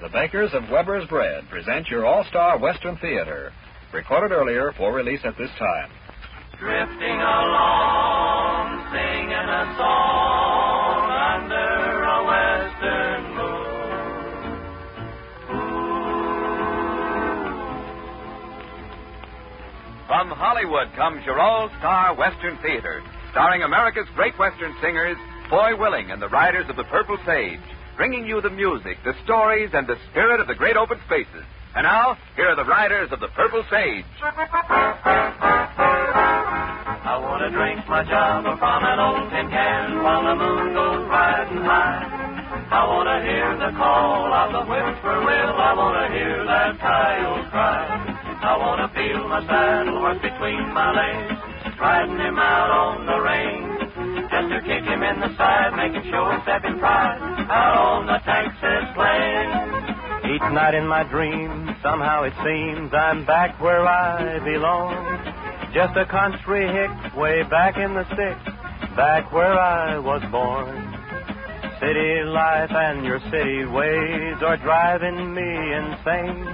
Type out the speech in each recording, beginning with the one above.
The bakers of Weber's Bread present your All Star Western Theater, recorded earlier for release at this time. Drifting along, singing a song under a western moon. From Hollywood comes your All Star Western Theater, starring America's great Western singers, Foy Willing and the Riders of the Purple Sage bringing you the music, the stories, and the spirit of the great open spaces. And now, here are the riders of the Purple Sage. I want to drink my java from an old tin can while the moon goes riding high. I want to hear the call of the whippoorwill. I want to hear that coyote cry. I want to feel my saddle horse between my legs, riding him out on the range. In the side, making sure he's stepping pride out on the Texas plains. Each night in my dreams, somehow it seems I'm back where I belong. Just a country hick way back in the sticks, back where I was born. City life and your city ways are driving me insane.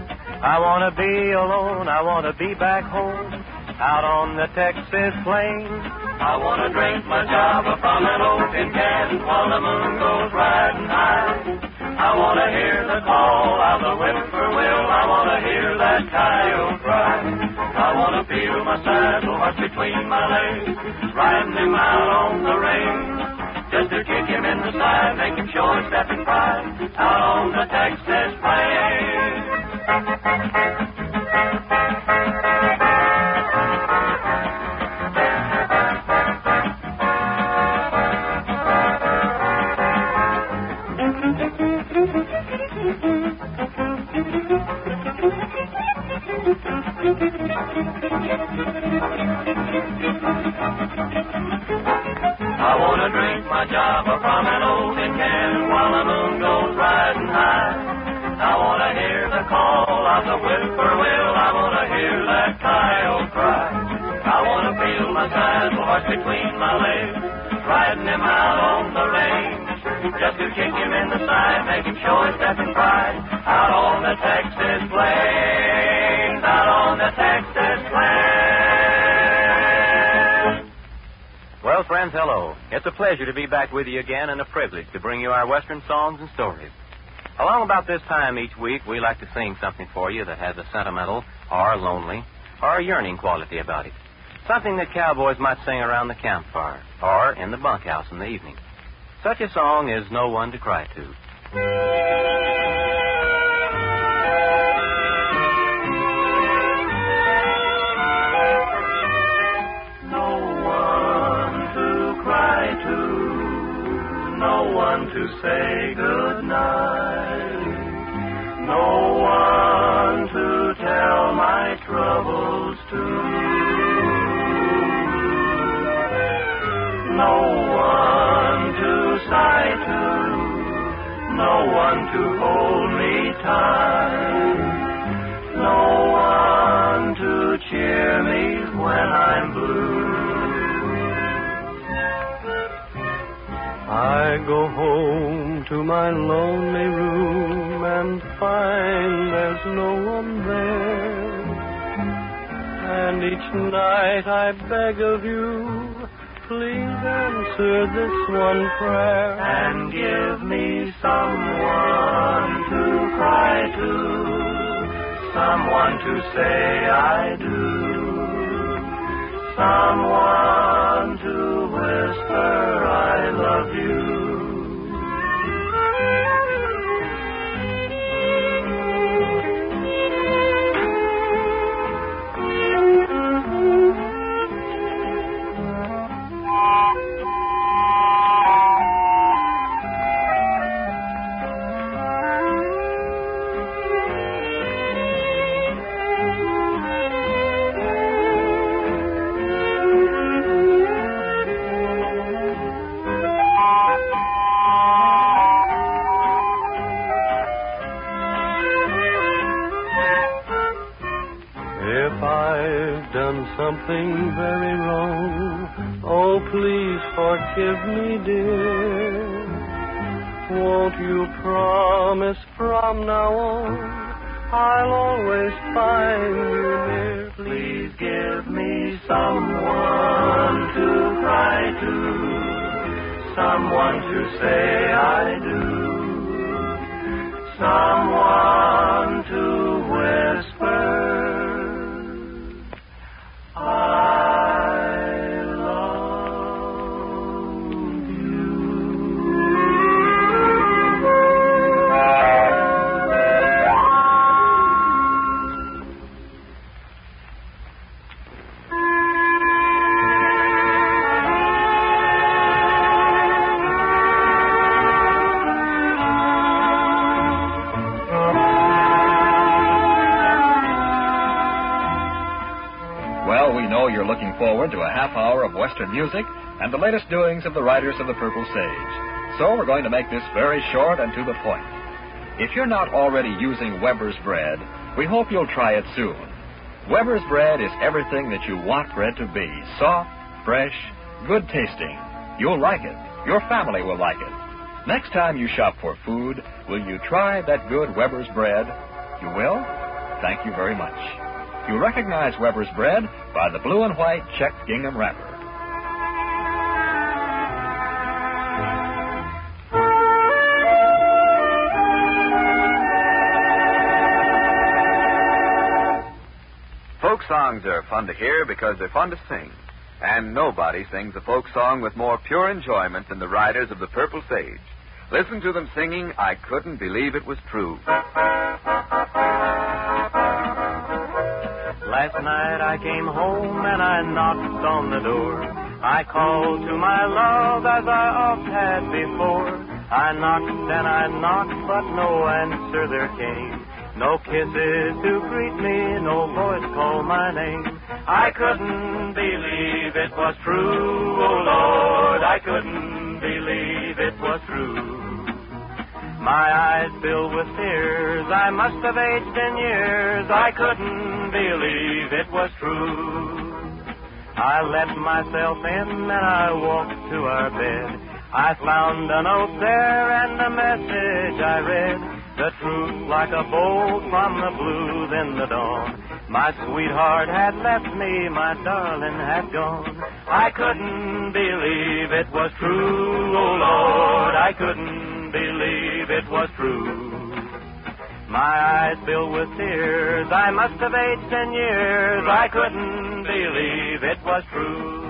I want to be alone, I want to be back home, out on the Texas plains. I want to drink my java from an open can while the moon goes riding high. I want to hear the call of the whippoorwill. I want to hear that coyote cry. I want to feel my saddle horse between my legs, riding him out on the range. Just to kick him in the side, make him show his stepping pride out on the Texas plains. It's a pleasure to be back with you again and a privilege to bring you our Western songs and stories. Along about this time each week, we like to sing something for you that has a sentimental or lonely or a yearning quality about it. Something that cowboys might sing around the campfire or in the bunkhouse in the evening. Such a song is No One to Cry to. To say good night, no one to tell my troubles to, no one to sigh to, no one to hold me tight. No one to cheer me when I'm blue. I go home to my lonely room and find there's no one there. And each night I beg of you, please answer this one prayer. And give me someone to cry to, someone to say I do, someone to whisper I love you. Something very wrong, oh please forgive me, dear. Won't you promise from now on I'll always find you near? Please give me someone to cry to, someone to say I do, someone Western music and the latest doings of the Riders of the Purple Sage. So we're going to make this very short and to the point. If you're not already using Weber's bread, we hope you'll try it soon. Weber's bread is everything that you want bread to be soft, fresh, good tasting. You'll like it. Your family will like it. Next time you shop for food, will you try that good Weber's bread? You will? Thank you very much. You'll recognize Weber's bread by the blue and white checked gingham wrapper. Songs are fun to hear because they're fun to sing. And nobody sings a folk song with more pure enjoyment than the riders of the Purple Sage. Listen to them singing I Couldn't Believe It Was True. Last night I came home and I knocked on the door. I called to my love as I oft had before. I knocked and I knocked, but no answer there came. No kisses to greet me, no voice call my name. I couldn't believe it was true, oh Lord, I couldn't believe it was true. My eyes filled with tears, I must have aged in years, I couldn't believe it was true. I let myself in and I walked to our bed. I found a note there and a message I read. The truth like a bolt from the blues in the dawn. My sweetheart had left me, my darling had gone. I couldn't believe it was true, oh Lord, I couldn't believe it was true. My eyes filled with tears, I must have aged ten years, I couldn't believe it was true.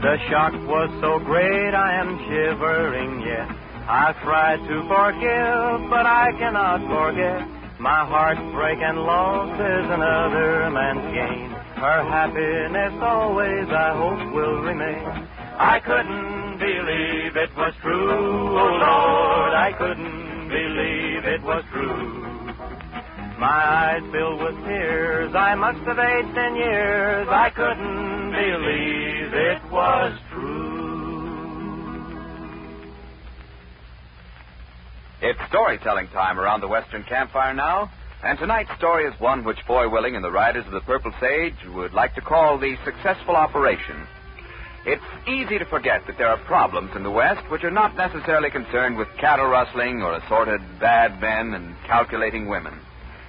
The shock was so great I am shivering yet. I tried to forgive, but I cannot forget. My heartbreak and loss is another man's gain. Her happiness always, I hope, will remain. I couldn't believe it was true, oh Lord, I couldn't believe it was true. My eyes filled with tears, I must have aged in years, I couldn't believe it was true. It's storytelling time around the Western campfire now, and tonight's story is one which Foy Willing and the Riders of the Purple Sage would like to call the successful operation. It's easy to forget that there are problems in the West which are not necessarily concerned with cattle rustling or assorted bad men and calculating women.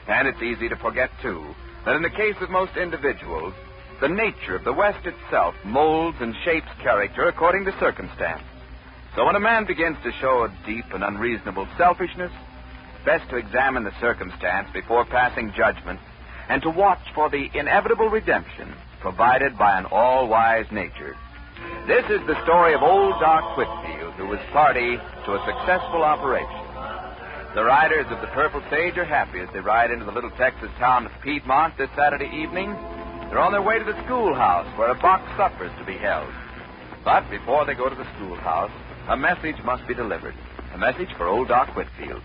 And it's easy to forget, too, that in the case of most individuals, the nature of the West itself molds and shapes character according to circumstance. So when a man begins to show a deep and unreasonable selfishness, best to examine the circumstance before passing judgment and to watch for the inevitable redemption provided by an all wise nature. This is the story of old Doc Whitfield, who was party to a successful operation. The riders of the Purple Sage are happy as they ride into the little Texas town of Piedmont this Saturday evening. They're on their way to the schoolhouse where a box supper is to be held. But before they go to the schoolhouse, a message must be delivered. A message for old Doc Whitfield.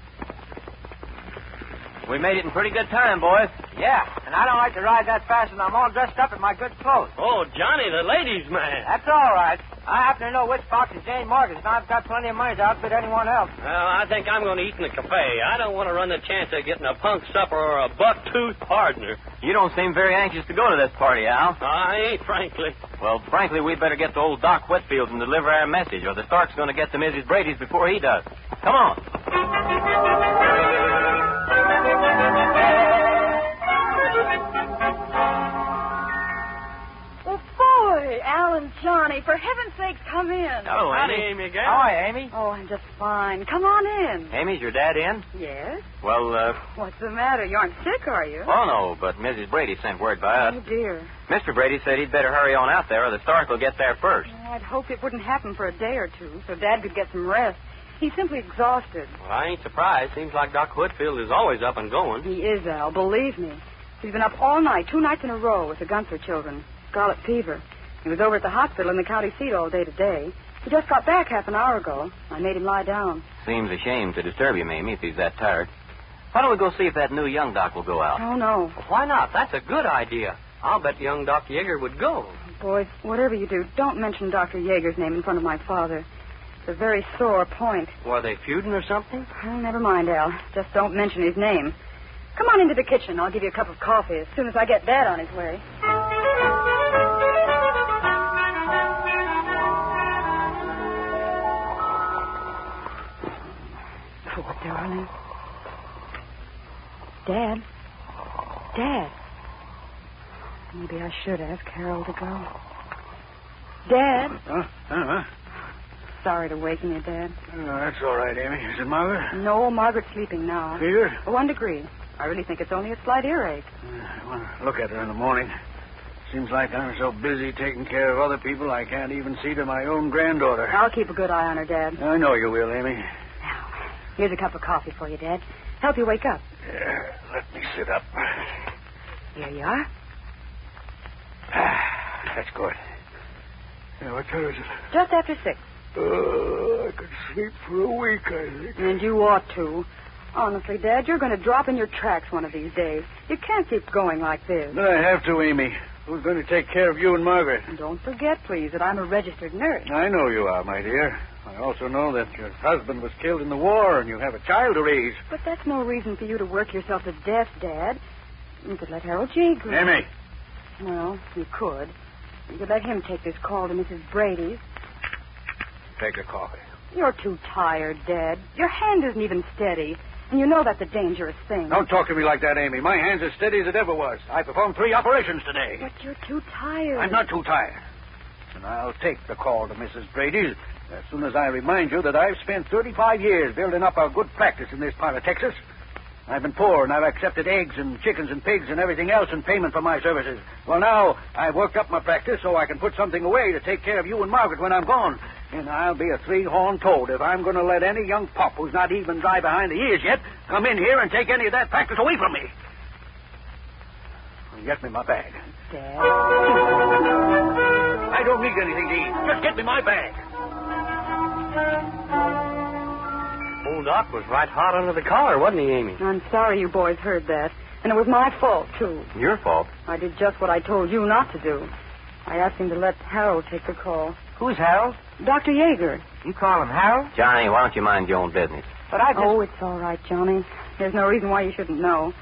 We made it in pretty good time, boys. Yeah, and I don't like to ride that fast, and I'm all dressed up in my good clothes. Oh, Johnny, the ladies' man. That's all right. I happen to know which box is Jane Morgan's, and I've got plenty of money to outfit anyone else. Well, I think I'm going to eat in the cafe. I don't want to run the chance of getting a punk supper or a buck-tooth partner. You don't seem very anxious to go to this party, Al. I ain't, frankly. Well, frankly, we'd better get to old Doc Whitfield and deliver our message, or the Stark's going to get to Mrs. Brady's before he does. Come on. Al and Johnny, for heaven's sakes, come in. Hello, Howdy, Amy. Amy again. How are you, Amy? Oh, I'm just fine. Come on in. Amy's your dad in? Yes? Well, uh, What's the matter? You aren't sick, are you? oh no, but Mrs. Brady sent word by us. Oh, dear. Mr. Brady said he'd better hurry on out there, or the Stark will get there first. Oh, I'd hoped it wouldn't happen for a day or two, so Dad could get some rest. He's simply exhausted. Well, I ain't surprised. Seems like Doc Whitfield is always up and going. He is, Al, believe me. He's been up all night, two nights in a row, with the Gunther children. Scarlet fever. He was over at the hospital in the county seat all day today. He just got back half an hour ago. I made him lie down. Seems a shame to disturb you, Mamie, if he's that tired. Why don't we go see if that new young doc will go out? Oh, no. Well, why not? That's a good idea. I'll bet young Doc Yeager would go. Boys, whatever you do, don't mention Dr. Yeager's name in front of my father. It's a very sore point. Were they feuding or something? Oh, never mind, Al. Just don't mention his name. Come on into the kitchen. I'll give you a cup of coffee as soon as I get Dad on his way. Darling. Dad. Dad. Maybe I should ask Harold to go. Dad. Huh? Huh? Sorry to waken you, Dad. Oh, that's all right, Amy. Is it Margaret? No, Margaret's sleeping now. Fever? Oh, one degree. I really think it's only a slight earache. I want to look at her in the morning. Seems like I'm so busy taking care of other people, I can't even see to my own granddaughter. I'll keep a good eye on her, Dad. I know you will, Amy. Here's a cup of coffee for you, Dad. Help you wake up. Yeah, let me sit up. Here you are. Ah, That's good. Yeah, what time is it? Just after six. Oh, I could sleep for a week, I think. And you ought to. Honestly, Dad, you're going to drop in your tracks one of these days. You can't keep going like this. I have to, Amy. Who's going to take care of you and Margaret? And don't forget, please, that I'm a registered nurse. I know you are, my dear. I also know that your husband was killed in the war and you have a child to raise. But that's no reason for you to work yourself to death, Dad. You could let Harold G. go. Amy, Well, you could. You could let him take this call to Mrs. Brady's. take a coffee. You're too tired, Dad. Your hand isn't even steady. And you know that's a dangerous thing. Don't talk to me like that, Amy. My hand's as steady as it ever was. I performed three operations today. But you're too tired. I'm not too tired. And I'll take the call to Mrs. Brady's as soon as I remind you that I've spent 35 years building up a good practice in this part of Texas. I've been poor, and I've accepted eggs and chickens and pigs and everything else in payment for my services. Well, now I've worked up my practice so I can put something away to take care of you and Margaret when I'm gone. And I'll be a three-horned toad if I'm going to let any young pup who's not even dry behind the ears yet come in here and take any of that practice away from me. Get me my bag. Dad. I don't need anything to eat. Just get me my bag. Old Doc was right hot under the collar, wasn't he, Amy? I'm sorry you boys heard that. And it was my fault, too. Your fault. I did just what I told you not to do. I asked him to let Harold take the call. Who's Harold? Dr. Yeager. You call him Harold? Johnny, why don't you mind your own business? But I just. Oh, it's all right, Johnny. There's no reason why you shouldn't know.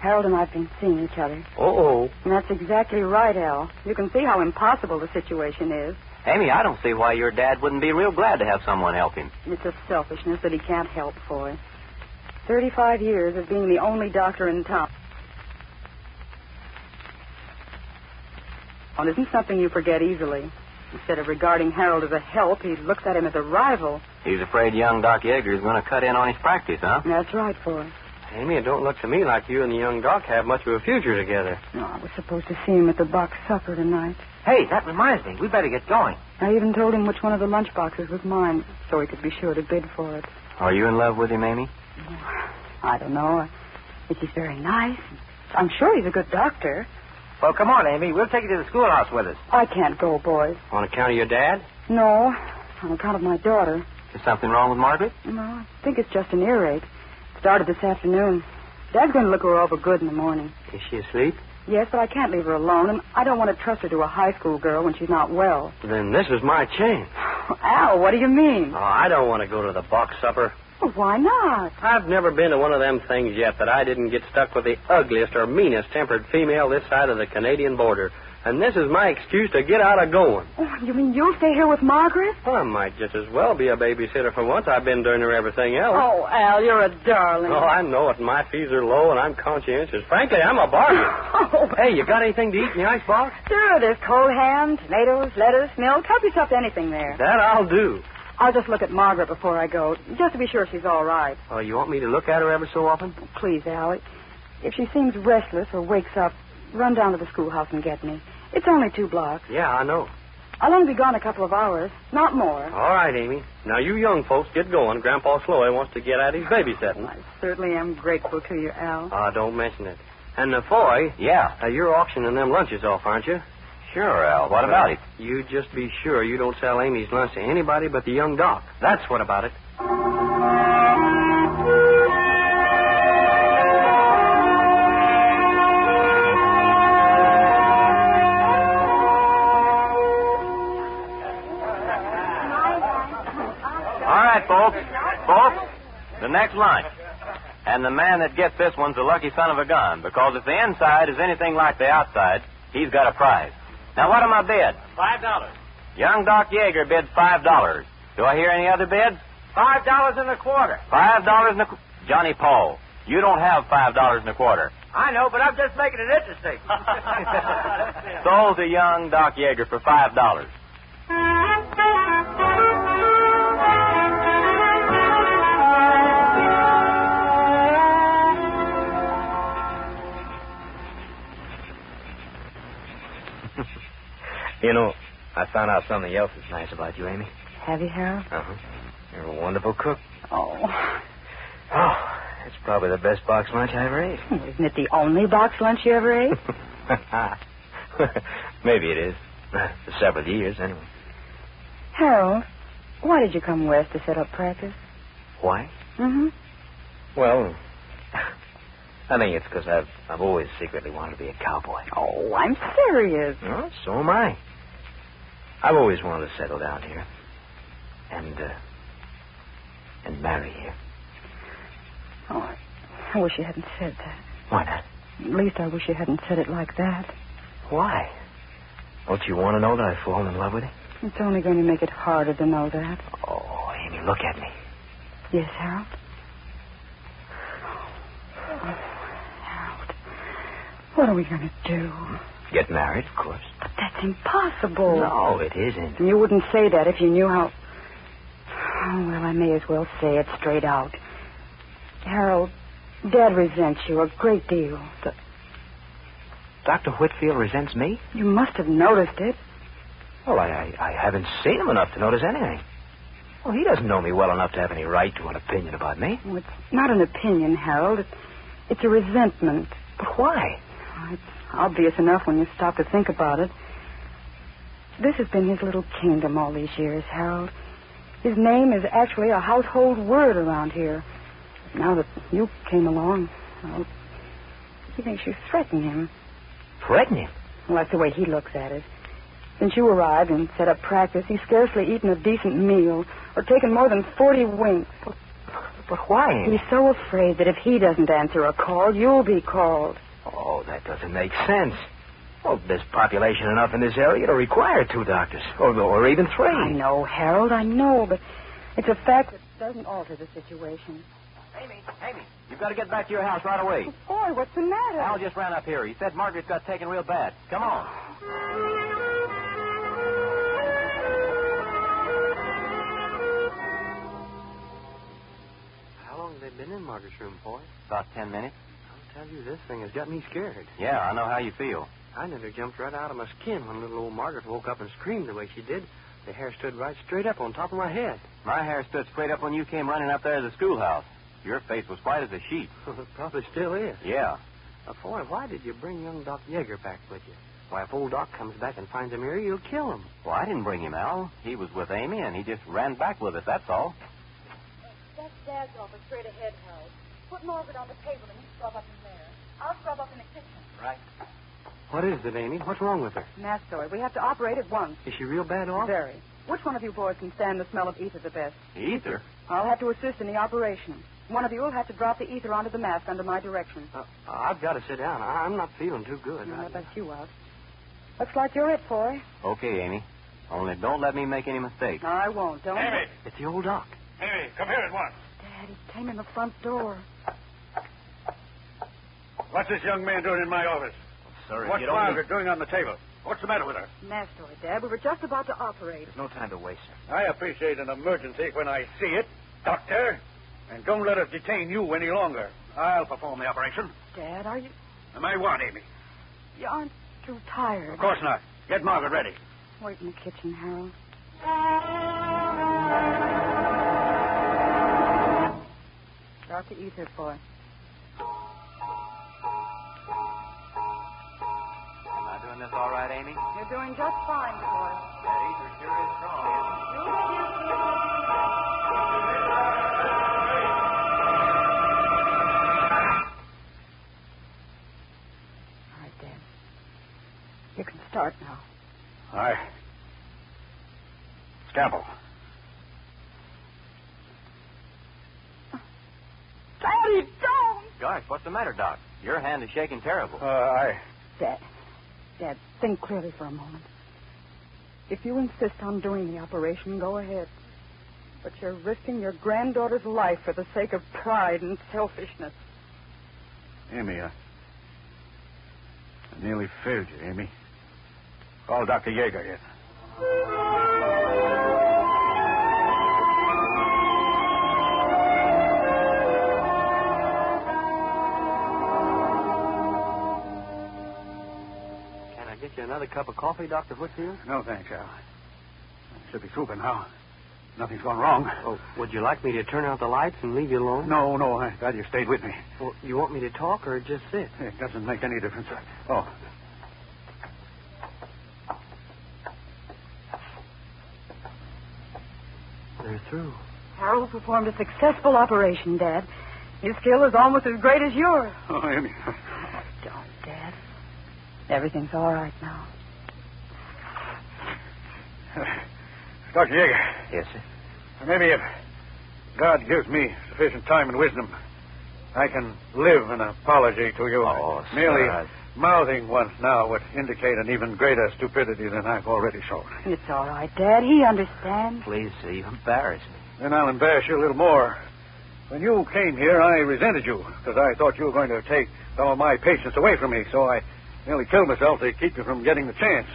Harold and I've been seeing each other. Oh, And that's exactly right, Al. You can see how impossible the situation is. Amy, I don't see why your dad wouldn't be real glad to have someone help him. It's a selfishness that he can't help for. Thirty-five years of being the only doctor in town. Well, isn't something you forget easily. Instead of regarding Harold as a help, he looks at him as a rival. He's afraid young Doc Yeager is going to cut in on his practice, huh? That's right, for Amy, it don't look to me like you and the young Doc have much of a future together. No, I was supposed to see him at the box supper tonight. Hey, that reminds me. We better get going. I even told him which one of the lunch boxes was mine, so he could be sure to bid for it. Are you in love with him, Amy? I don't know. I think he's very nice. I'm sure he's a good doctor. Well, come on, Amy. We'll take you to the schoolhouse with us. I can't go, boys. On account of your dad? No. on account of my daughter. Is something wrong with Margaret? No, I think it's just an earache. Started this afternoon. Dad's going to look her over good in the morning. Is she asleep? Yes, but I can't leave her alone, and I don't want to trust her to a high school girl when she's not well. Then this is my chance. Al, what do you mean? Oh, I don't want to go to the box supper. Well, why not? I've never been to one of them things yet that I didn't get stuck with the ugliest or meanest tempered female this side of the Canadian border. And this is my excuse to get out of going. Oh, you mean you'll stay here with Margaret? Well, I might just as well be a babysitter for once. I've been doing her everything else. Oh, Al, you're a darling. Oh, I know it. My fees are low, and I'm conscientious. Frankly, I'm a bargain. Oh. Hey, you got anything to eat in the icebox? Sure, there's cold ham, tomatoes, lettuce, milk. Help yourself to anything there. That I'll do. I'll just look at Margaret before I go, just to be sure she's all right. Oh, you want me to look at her ever so often? Please, Al. If she seems restless or wakes up, run down to the schoolhouse and get me. It's only two blocks. Yeah, I know. I'll only be gone a couple of hours, not more. All right, Amy. Now, you young folks get going. Grandpa Sloey wants to get at his babysitting. I certainly am grateful to you, Al. Ah, don't mention it. And, uh, Foy, Yeah. uh, you're auctioning them lunches off, aren't you? Sure, Al. What about it? You just be sure you don't sell Amy's lunch to anybody but the young doc. That's what about it. Right, folks. Folks, the next lunch. And the man that gets this one's a lucky son of a gun, because if the inside is anything like the outside, he's got a prize. Now, what am I bid? Five dollars. Young Doc Yeager bids five dollars. Do I hear any other bids? Five dollars and a quarter. Five dollars and a qu- Johnny Paul, you don't have five dollars and a quarter. I know, but I'm just making it interesting. Sold to young Doc Yeager for five dollars. You know, I found out something else that's nice about you, Amy. Have you, Harold? Uh huh. You're a wonderful cook. Oh. Oh, it's probably the best box lunch I ever ate. Isn't it the only box lunch you ever ate? Maybe it is. For several years, anyway. Harold, why did you come west to set up practice? Why? Mm-hmm. Well, I think it's because I've I've always secretly wanted to be a cowboy. Oh, I'm serious. Well, so am I. I've always wanted to settle down here, and uh, and marry here. Oh, I, wish you hadn't said that. Why not? At least I wish you hadn't said it like that. Why? Don't you want to know that I've fallen in love with you? It's only going to make it harder to know that. Oh, Amy, look at me. Yes, Harold? Oh, Harold, what are we going to do? Get married, of course. But that's impossible. No, it isn't. You wouldn't say that if you knew how. Oh, well, I may as well say it straight out. Harold, Dad resents you a great deal. Dr. Whitfield resents me? You must have noticed it. Well, I, I, I haven't seen him enough to notice anything. Well, he doesn't know me well enough to have any right to an opinion about me. Oh, it's not an opinion, Harold. It's, it's a resentment. But why? Oh, it's obvious enough when you stop to think about it. This has been his little kingdom all these years, Harold. His name is actually a household word around here. Now that you came along, well, he thinks you threaten him. Threaten him? Well, that's the way he looks at it. Since you arrived and set up practice, he's scarcely eaten a decent meal or taken more than 40 winks. But why? He's so afraid that if he doesn't answer a call, you'll be called. Oh, that doesn't make sense. Well, there's population enough in this area to require two doctors, or, or even three. I know, Harold, I know, but it's a fact that doesn't alter the situation. Amy, Amy, you've got to get back to your house right away. Oh, boy, what's the matter? Al just ran up here. He said Margaret's got taken real bad. Come on. How long have they been in Margaret's room, boy? About ten minutes. I'll tell you, this thing has got me scared. Yeah, I know how you feel. I never jumped right out of my skin when little old Margaret woke up and screamed the way she did. The hair stood right straight up on top of my head. My hair stood straight up when you came running up there to the schoolhouse. Your face was white as a sheet. it probably still is. Yeah. Boy, why did you bring young Doc Yeager back with you? Why, if old Doc comes back and finds him here, you'll kill him. Well, I didn't bring him, Al. He was with Amy, and he just ran back with us, that's all. That's Dad's office straight ahead, Harold. Put Margaret on the table and you scrub up in there. I'll scrub up in the kitchen. Right. What is it, Amy? What's wrong with her? Mastoid, we have to operate at once. Is she real bad off? Very. Which one of you boys can stand the smell of ether the best? Ether? I'll have to assist in the operation. One of you will have to drop the ether onto the mask under my direction. Uh, I've got to sit down. I- I'm not feeling too good. No, I- that best you out. Looks like you're it, boy. Okay, Amy. Only don't let me make any mistakes. No, I won't. Don't. Amy! It's the old Doc. Amy, come here at once. Dad, he came in the front door. What's this young man doing in my office? Sorry, What's you don't Margaret doing on the table? What's the matter with her? Mastoid, Dad. We were just about to operate. There's no time to waste, sir. I appreciate an emergency when I see it, Doctor. And don't let us detain you any longer. I'll perform the operation. Dad, are you. Am I what, Amy? You aren't too tired. Of course not. Get Margaret ready. Wait in the kitchen, Harold. Drop the ether, boy. You're doing just fine, boy. That ether sure is strong, isn't it? You'll get used. All right, Dad. You can start now. Aye. Scalpel. Daddy, don't! Gosh, what's the matter, Doc? Your hand is shaking terrible. Uh, I. Think clearly for a moment. If you insist on doing the operation, go ahead. But you're risking your granddaughter's life for the sake of pride and selfishness. Amy, I. I nearly failed you, Amy. Call Dr. Yeager in. Cup of coffee, Dr. Whitfield? No, thanks, Al. I should be through by now. Nothing's gone wrong. Oh, would you like me to turn out the lights and leave you alone? No, no, I'm glad you stayed with me. Well, you want me to talk or just sit? It doesn't make any difference. Oh. They're through. Harold performed a successful operation, Dad. His skill is almost as great as yours. Oh, Amy. Don't, Dad. Everything's all right now. Dr. Yeager, Yes, sir. maybe if God gives me sufficient time and wisdom, I can live an apology to you. Oh, sir, Merely I- mouthing one now would indicate an even greater stupidity than I've already shown. It's all right, Dad. He understands. Please, sir, you embarrass me. Then I'll embarrass you a little more. When you came here, I resented you because I thought you were going to take some of my patients away from me, so I nearly killed myself to keep you from getting the chance.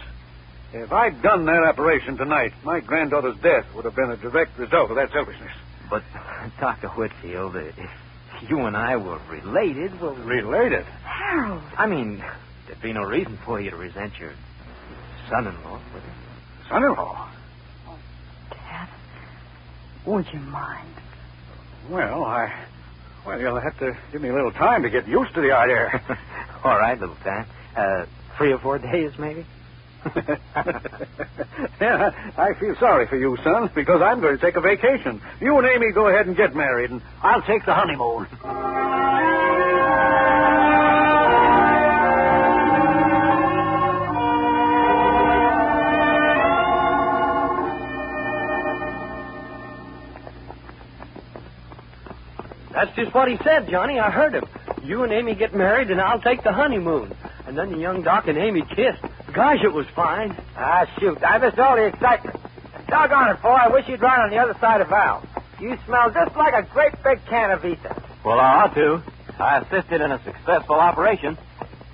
If I'd done that operation tonight, my granddaughter's death would have been a direct result of that selfishness. But, Dr. Whitfield, if you and I were related, well, Related? Harold. I mean, there'd be no reason for you to resent your son-in-law, would there? Son-in-law? Dad, would you mind? Well, I. Well, you'll have to give me a little time to get used to the idea. All right, little time. Uh, three or four days, maybe? Yeah, I feel sorry for you, son, because I'm going to take a vacation. You and Amy go ahead and get married, and I'll take the honeymoon. That's just what he said, Johnny. I heard him. You and Amy get married, and I'll take the honeymoon. And then the young Doc and Amy kissed. Gosh, it was fine. Ah, shoot. I missed all the excitement. Doggone it, boy. I wish you'd run on the other side of Val. You smell just like a great big can of ether. Well, I ought to. I assisted in a successful operation.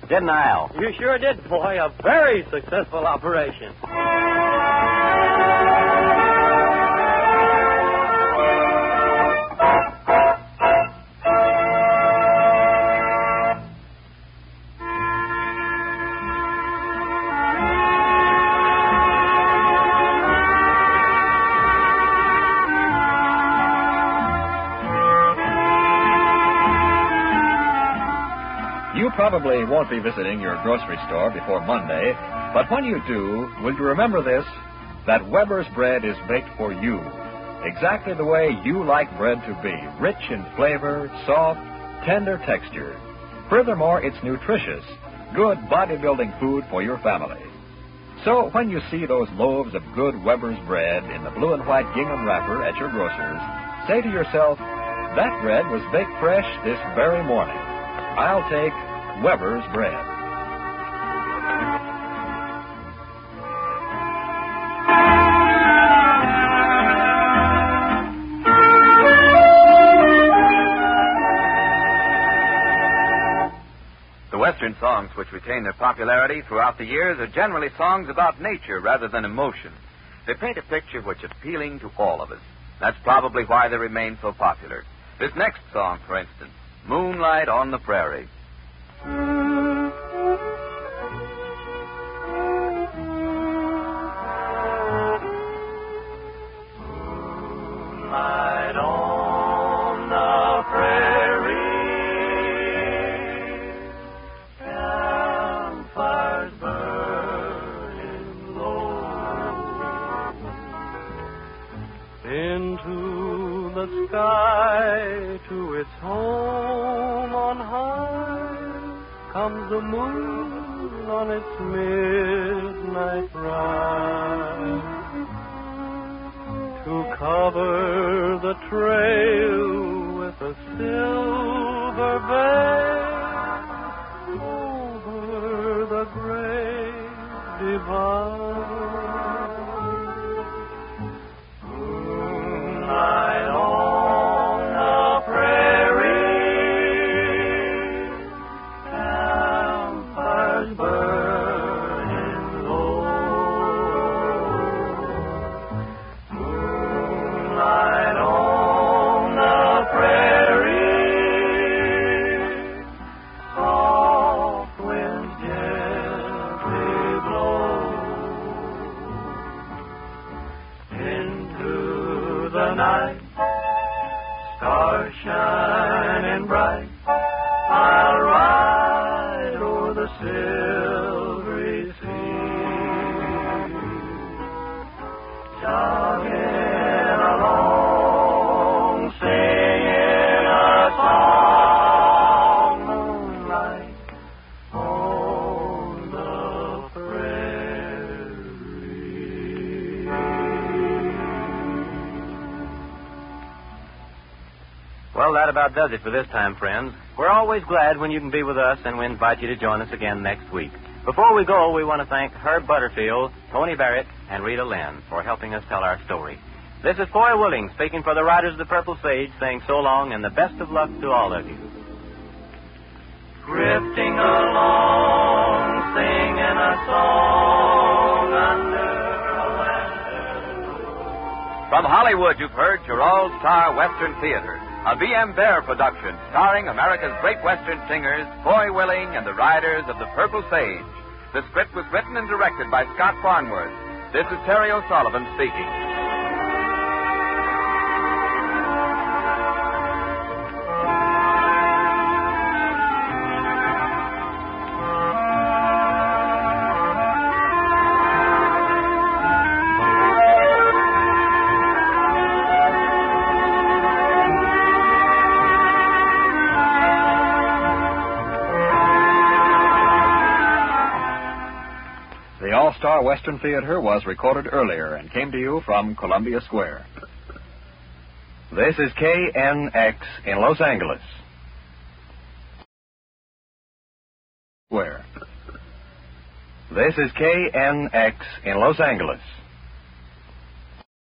Didn't I, Al? You sure did, boy. A very successful operation. Probably won't be visiting your grocery store before Monday, but when you do, will you remember this? That Weber's bread is baked for you, exactly the way you like bread to be rich in flavor, soft, tender texture. Furthermore, it's nutritious, good bodybuilding food for your family. So when you see those loaves of good Weber's bread in the blue and white gingham wrapper at your grocer's, say to yourself, that bread was baked fresh this very morning. I'll take Weber's bread. The Western songs which retain their popularity throughout the years are generally songs about nature rather than emotion. They paint a picture which is appealing to all of us. That's probably why they remain so popular. This next song, for instance, Moonlight on the Prairie. Moonlight cover the trail with a silver veil over the great divide. About does it for this time, friends. We're always glad when you can be with us, and we invite you to join us again next week. Before we go, we want to thank Herb Butterfield, Tony Barrett, and Rita Lynn for helping us tell our story. This is Foy Willing speaking for the Riders of the Purple Sage, saying so long and the best of luck to all of you. drifting along, singing a song under a. From Hollywood, you've heard your All Star Western Theater, a V.M. Bear production starring America's great Western singers, Foy Willing and the Riders of the Purple Sage. The script was written and directed by Scott Farnworth. This is Terry O'Sullivan speaking. Western Theater was recorded earlier and came to you from Columbia Square. This is KNX in Los Angeles. Square. This is KNX in Los Angeles.